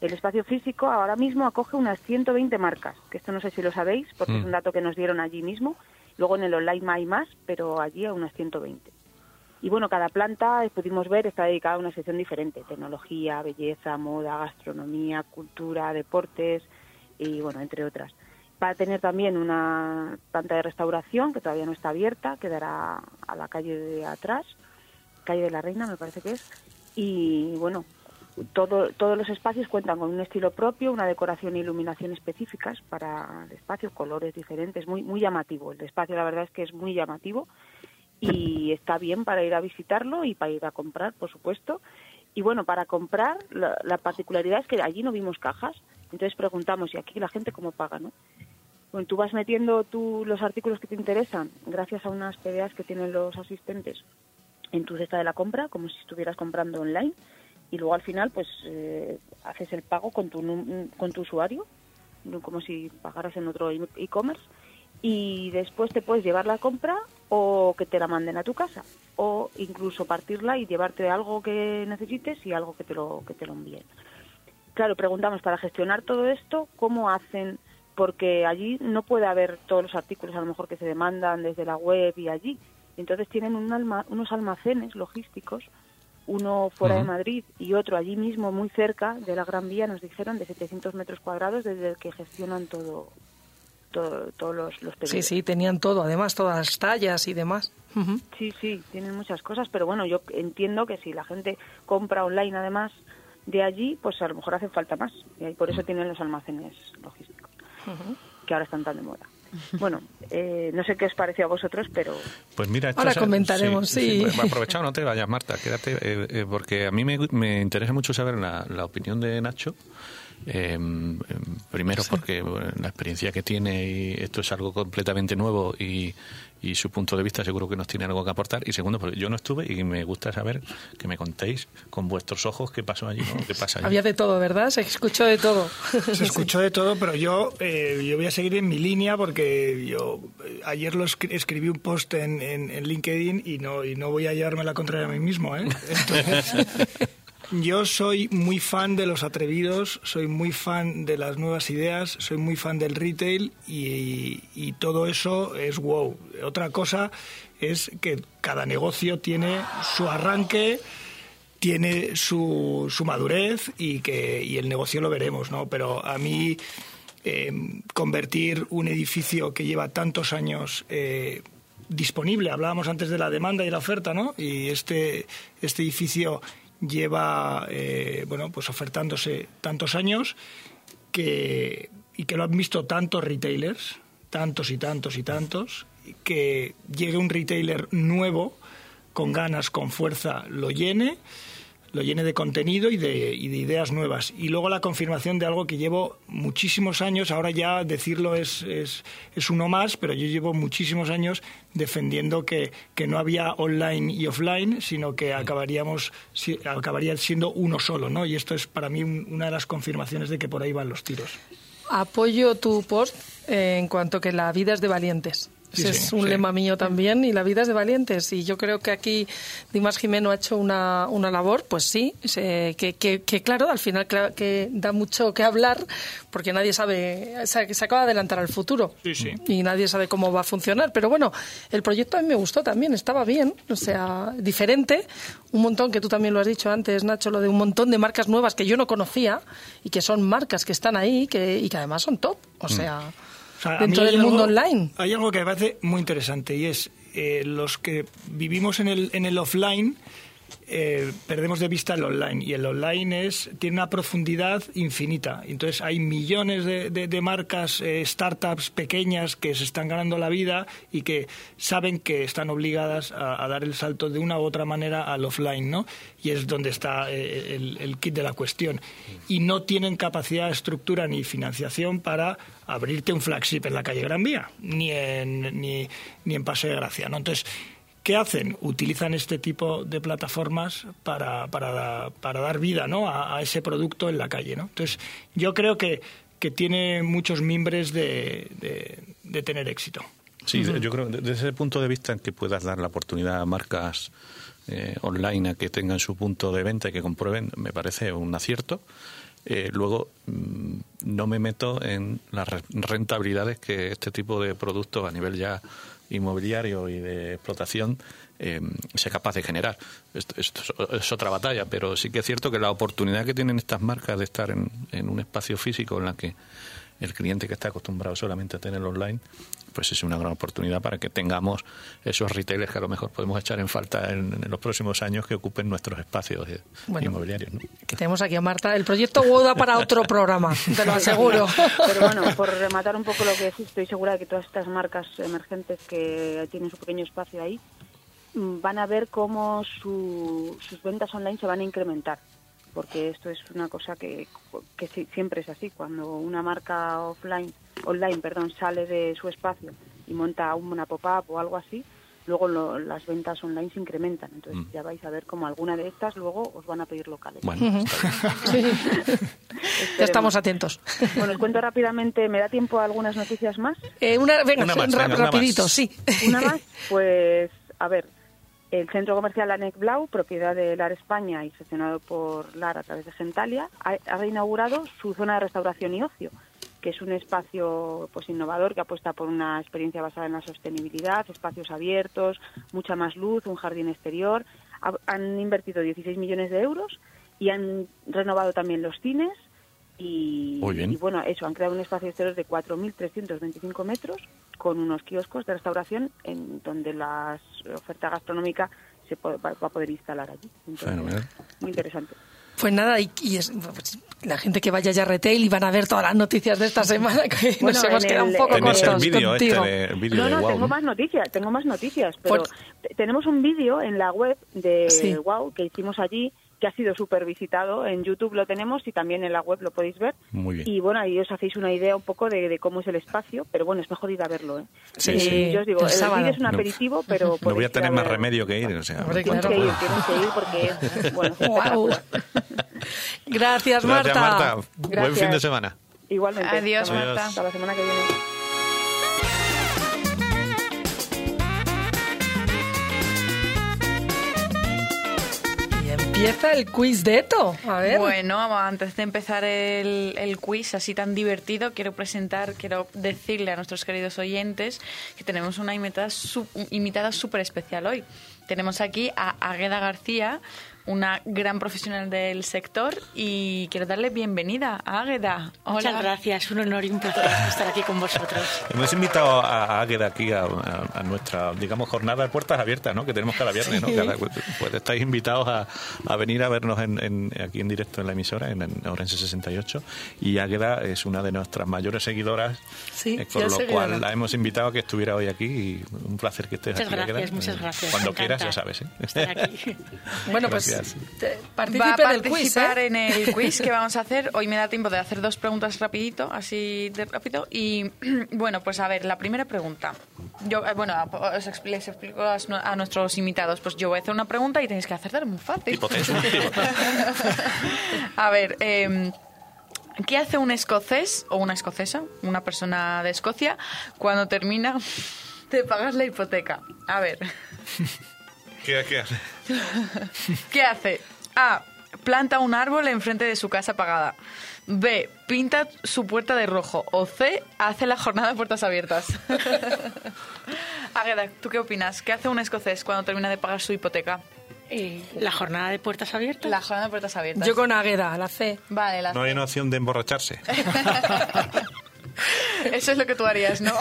El espacio físico ahora mismo acoge unas 120 marcas, que esto no sé si lo sabéis, porque es mm. un dato que nos dieron allí mismo. Luego en el online hay más, pero allí a unas 120. Y bueno, cada planta, eh, pudimos ver, está dedicada a una sección diferente, tecnología, belleza, moda, gastronomía, cultura, deportes y bueno, entre otras. Va a tener también una planta de restauración que todavía no está abierta, quedará a la calle de atrás, calle de la Reina me parece que es. Y bueno, todo, todos los espacios cuentan con un estilo propio, una decoración e iluminación específicas para el espacio, colores diferentes, muy, muy llamativo. El espacio la verdad es que es muy llamativo y está bien para ir a visitarlo y para ir a comprar, por supuesto. Y bueno, para comprar, la, particularidad es que allí no vimos cajas, entonces preguntamos, ¿y aquí la gente cómo paga, no? Bueno, tú vas metiendo tú los artículos que te interesan gracias a unas PDAs que tienen los asistentes en tu cesta de la compra, como si estuvieras comprando online, y luego al final pues eh, haces el pago con tu, con tu usuario, como si pagaras en otro e-commerce, y después te puedes llevar la compra o que te la manden a tu casa o incluso partirla y llevarte algo que necesites y algo que te lo que te lo envíen. Claro, preguntamos para gestionar todo esto cómo hacen porque allí no puede haber todos los artículos a lo mejor que se demandan desde la web y allí. Entonces tienen unos almacenes logísticos, uno fuera de Madrid y otro allí mismo muy cerca de la Gran Vía, nos dijeron, de 700 metros cuadrados desde el que gestionan todo, todos los, los Sí, sí, tenían todo, además todas las tallas y demás. Sí, sí, tienen muchas cosas, pero bueno, yo entiendo que si la gente compra online además de allí, pues a lo mejor hace falta más. Y por eso tienen los almacenes logísticos, que ahora están tan de moda. Bueno, eh, no sé qué os pareció a vosotros, pero... Pues mira, ahora comentaremos, sí. Aprovechado, no te vayas, Marta, quédate, eh, eh, porque a mí me, me, interesa mucho saber la, la opinión de Nacho Em, primero porque la experiencia que tiene y esto es algo completamente nuevo y, y, su punto de vista seguro que nos tiene algo que aportar. Y segundo, porque yo no estuve y me gusta saber que me contéis con vuestros ojos qué pasó allí, ¿no? ¿Qué pasa allí? Había de todo, ¿verdad? Se escuchó de todo. Se escuchó de todo, pero yo, eh, yo voy a seguir en mi línea porque yo eh, ayer lo escribí un post en, en, en, LinkedIn y no, y no voy a llevarme la contraria a mí mismo, ¿eh? Entonces, Yo soy muy fan de los atrevidos, soy muy fan de las nuevas ideas, soy muy fan del retail y, todo eso es wow. Otra cosa es que cada negocio tiene su arranque tiene su, su madurez y que y el negocio lo veremos, ¿no? Pero a mí eh, convertir un edificio que lleva tantos años eh, disponible, hablábamos antes de la demanda y la oferta, ¿no? Y este, este edificio lleva, eh, bueno, pues ofertándose tantos años que, y que lo han visto tantos retailers, tantos y tantos y tantos, que llegue un retailer nuevo con ganas, con fuerza, lo llene lo llene de contenido y de, y de, ideas nuevas. Y luego la confirmación de algo que llevo muchísimos años, ahora ya decirlo es, es, es uno más, pero yo llevo muchísimos años defendiendo que, que, no había online y offline, sino que acabaríamos, acabaría siendo uno solo. ¿no? Y esto es para mí una de las confirmaciones de que por ahí van los tiros. Apoyo tu post en cuanto que la vida es de valientes es un lema mío también y la vida es de valientes. Y yo creo que aquí Dimas Jimeno ha hecho una, una labor, pues sí, que, que, claro, al final que da mucho que hablar porque nadie sabe, se, se acaba de adelantar al futuro y nadie sabe cómo va a funcionar. Pero bueno, el proyecto a mí me gustó también, estaba bien, o sea, diferente. Un montón, que tú también lo has dicho antes, Nacho, lo de un montón de marcas nuevas que yo no conocía y que son marcas que están ahí que, y que además son top. O mm. Sea dentro del mundo online. Hay algo que me parece muy interesante y es eh, los que vivimos en el, en el offline eh, perdemos de vista el online y el online es tiene una profundidad infinita. Entonces hay millones de, marcas, eh, startups pequeñas que se están ganando la vida y que saben que están obligadas a, dar el salto de una u otra manera al offline, ¿no? Y es donde está eh, el, kit de la cuestión. Y no tienen capacidad, estructura ni financiación para abrirte un flagship en la calle Gran Vía, ni en, ni, ni en Paseo de Gracia, ¿no? Entonces ¿Qué hacen? Utilizan este tipo de plataformas para, para, para dar vida ¿no? a, ese producto en la calle. ¿no? Entonces, yo creo que, que tiene muchos mimbres de, de, tener éxito. Sí, yo creo desde ese punto de vista en que puedas dar la oportunidad a marcas eh, online a que tengan su punto de venta y que comprueben, me parece un acierto. Eh, luego, mm, no me meto en las rentabilidades que este tipo de productos a nivel ya inmobiliario y de explotación eh, sea capaz de generar. Esto, es otra batalla, pero sí que es cierto que la oportunidad que tienen estas marcas de estar en, en un espacio físico en la que el cliente que está acostumbrado solamente a tener online, pues es una gran oportunidad para que tengamos esos retailers que a lo mejor podemos echar en falta en, los próximos años que ocupen nuestros espacios inmobiliarios. Que tenemos aquí a Marta. El proyecto WODA para otro programa, te lo aseguro. Pero bueno, por rematar un poco lo que decís, estoy segura de que todas estas marcas emergentes que tienen su pequeño espacio ahí mm, van a ver cómo sus ventas online se van a incrementar porque esto es una cosa que, que siempre es así. Cuando una marca offline, online perdón, sale de su espacio y monta una pop-up o algo así, luego las ventas online se incrementan. Entonces mm. ya vais a ver cómo alguna de estas luego os van a pedir locales. Bueno, ya estamos atentos. Bueno, os cuento rápidamente, ¿me da tiempo a algunas noticias más? Eh, una, venga, rapidito, sí. Una más, pues a ver, el centro comercial Anec Blau, propiedad de LAR España y gestionado por LAR a través de Gentalia, ha, reinaugurado su zona de restauración y ocio, que es un espacio pues innovador que apuesta por una experiencia basada en la sostenibilidad, espacios abiertos, mucha más luz, un jardín exterior. han invertido 16 millones de euros y han renovado también los cines y, y, bueno, eso, han creado un espacio exterior de 4.325 metros con unos kioscos de restauración en donde la oferta gastronómica se va, a poder instalar allí. muy interesante. Pues nada, y, es, pues, la gente que vaya ya a retail y van a ver todas las noticias de esta semana, que nos hemos quedado un poco cortos este contigo. no, no, tengo más noticias, tengo más noticias, pero tenemos un vídeo en la web de Wow que hicimos allí que ha sido súper visitado. En YouTube lo tenemos y también en la web lo podéis ver. Muy bien. Y bueno, ahí os hacéis una idea un poco de, cómo es el espacio, pero bueno, es mejor ir a verlo. ¿eh? Sí, sí. Yo os digo, el, vídeo es un aperitivo, pero... No voy a tener más remedio que ir. O sea, que ir, que ir porque, bueno, Gracias, Marta. Gracias, Marta. Buen fin de semana. Igualmente. Adiós, Marta. Hasta la semana que viene. Empieza el quiz de Eto. Bueno, antes de empezar el, quiz así tan divertido, quiero presentar, quiero decirle a nuestros queridos oyentes que tenemos una invitada súper especial hoy. Tenemos aquí a Agueda García, una gran profesional del sector y quiero darle bienvenida a Águeda. Muchas gracias, un honor y un placer estar aquí con vosotros. Hemos invitado a Águeda aquí a, nuestra, digamos, jornada de puertas abiertas, ¿no? Que tenemos cada viernes, ¿no? pues estáis invitados a, venir a vernos en, aquí en directo en la emisora, en, Orense 68. Y Águeda es una de nuestras mayores seguidoras, sí, eh, por lo cual la hemos invitado a que estuviera hoy aquí y un placer que estés muchas aquí. Gracias, muchas gracias. Cuando quieras, ya sabes. ¿eh? Estar aquí. bueno, pues Va a participar ¿eh? en el quiz que vamos a hacer. Hoy me da tiempo de hacer dos preguntas rapidito, así de rápido. Y bueno, pues a ver, la primera pregunta. Yo, eh, bueno, os les explico a, nuestros invitados. Pues yo voy a hacer una pregunta y tenéis que acertar muy fácil. a ver, eh, ¿Qué hace un escocés o una escocesa, una persona de Escocia, cuando termina de pagar la hipoteca? A ver. ¿Qué, qué hace? ¿Qué hace? A. Planta un árbol enfrente de su casa pagada. B. Pinta su puerta de rojo. O C. Hace la jornada de puertas abiertas. Águeda, ¿tú qué opinas? ¿Qué hace un escocés cuando termina de pagar su hipoteca? Eh, ¿La jornada de puertas abiertas? La jornada de puertas abiertas. Yo con Águeda, la C. Vale, la No hay una opción de emborracharse. Eso es lo que tú harías, ¿no?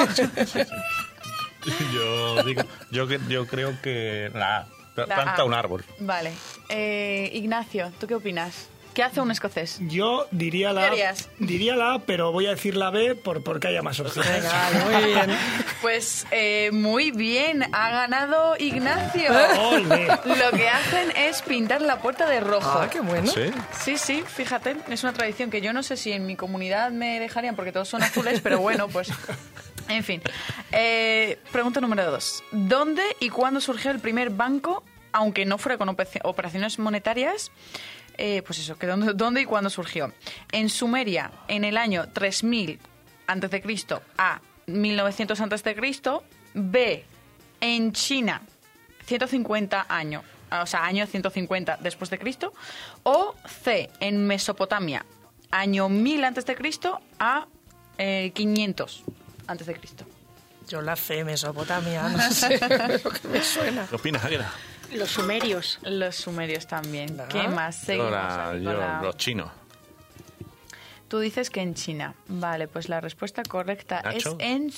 yo digo, yo, yo creo que la A. Planta un árbol. Vale. Eh, Ignacio, ¿tú qué opinas? ¿Qué hace un escocés? Yo diría la A, diría la A, pero voy a decir la B por, porque haya más opciones. muy bien. Pues eh, muy bien, ha ganado Ignacio. Lo que hacen es pintar la puerta de rojo. Ah, qué bueno. ¿Sí? sí, sí, fíjate, es una tradición que yo no sé si en mi comunidad me dejarían porque todos son azules, pero bueno, pues en fin. Eh, pregunta número dos. ¿Dónde y cuándo surgió el primer banco, aunque no fuera con operaciones monetarias? Eh, pues eso, que dónde, dónde, y cuándo surgió. En Sumeria, en el año 3000 a.C. a 1900 a.C. B, en China, 150 años, o sea, año 150 después de Cristo, o C, en Mesopotamia, año 1000 antes de Cristo a 500 eh, antes de Cristo. Yo la fe, Mesopotamia, no sé lo que me suena. ¿Qué opinas, Águila? Los sumerios. Los sumerios también. ¿Qué más? Seguimos Los chinos. Tú dices que en China. Vale, pues la respuesta correcta es en...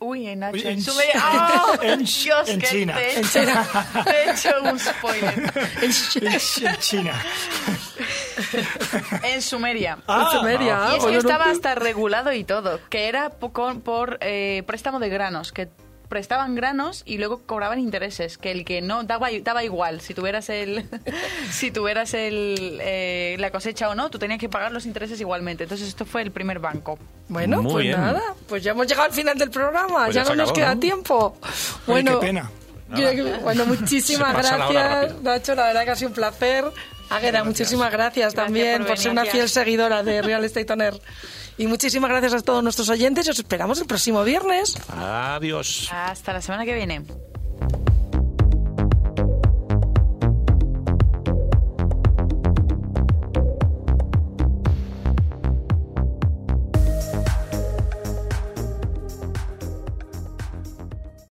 Uy, en Nacho. en, Sumeria. ¡Oh! en, Dios, en China. Te, en China. Te he hecho un spoiler. en China. en Sumeria. Ah, en Sumeria. Y es que estaba hasta regulado y todo, que era por, por eh, préstamo de granos, que prestaban granos y luego cobraban intereses, que el que no daba, daba igual, si tuvieras el si tuvieras el, eh, la cosecha o no, tú tenías que pagar los intereses igualmente. Entonces esto fue el primer banco. Bueno, pues nada, pues ya hemos llegado al final del programa, pues ya, no nos queda tiempo. Bueno, qué pena. Bueno, muchísimas gracias, Nacho. La verdad que ha sido un placer. Águeda, muchísimas gracias, también por, ser una fiel seguidora de Real Estate On Y muchísimas gracias a todos nuestros oyentes y os esperamos el próximo viernes. Adiós. Hasta la semana que viene.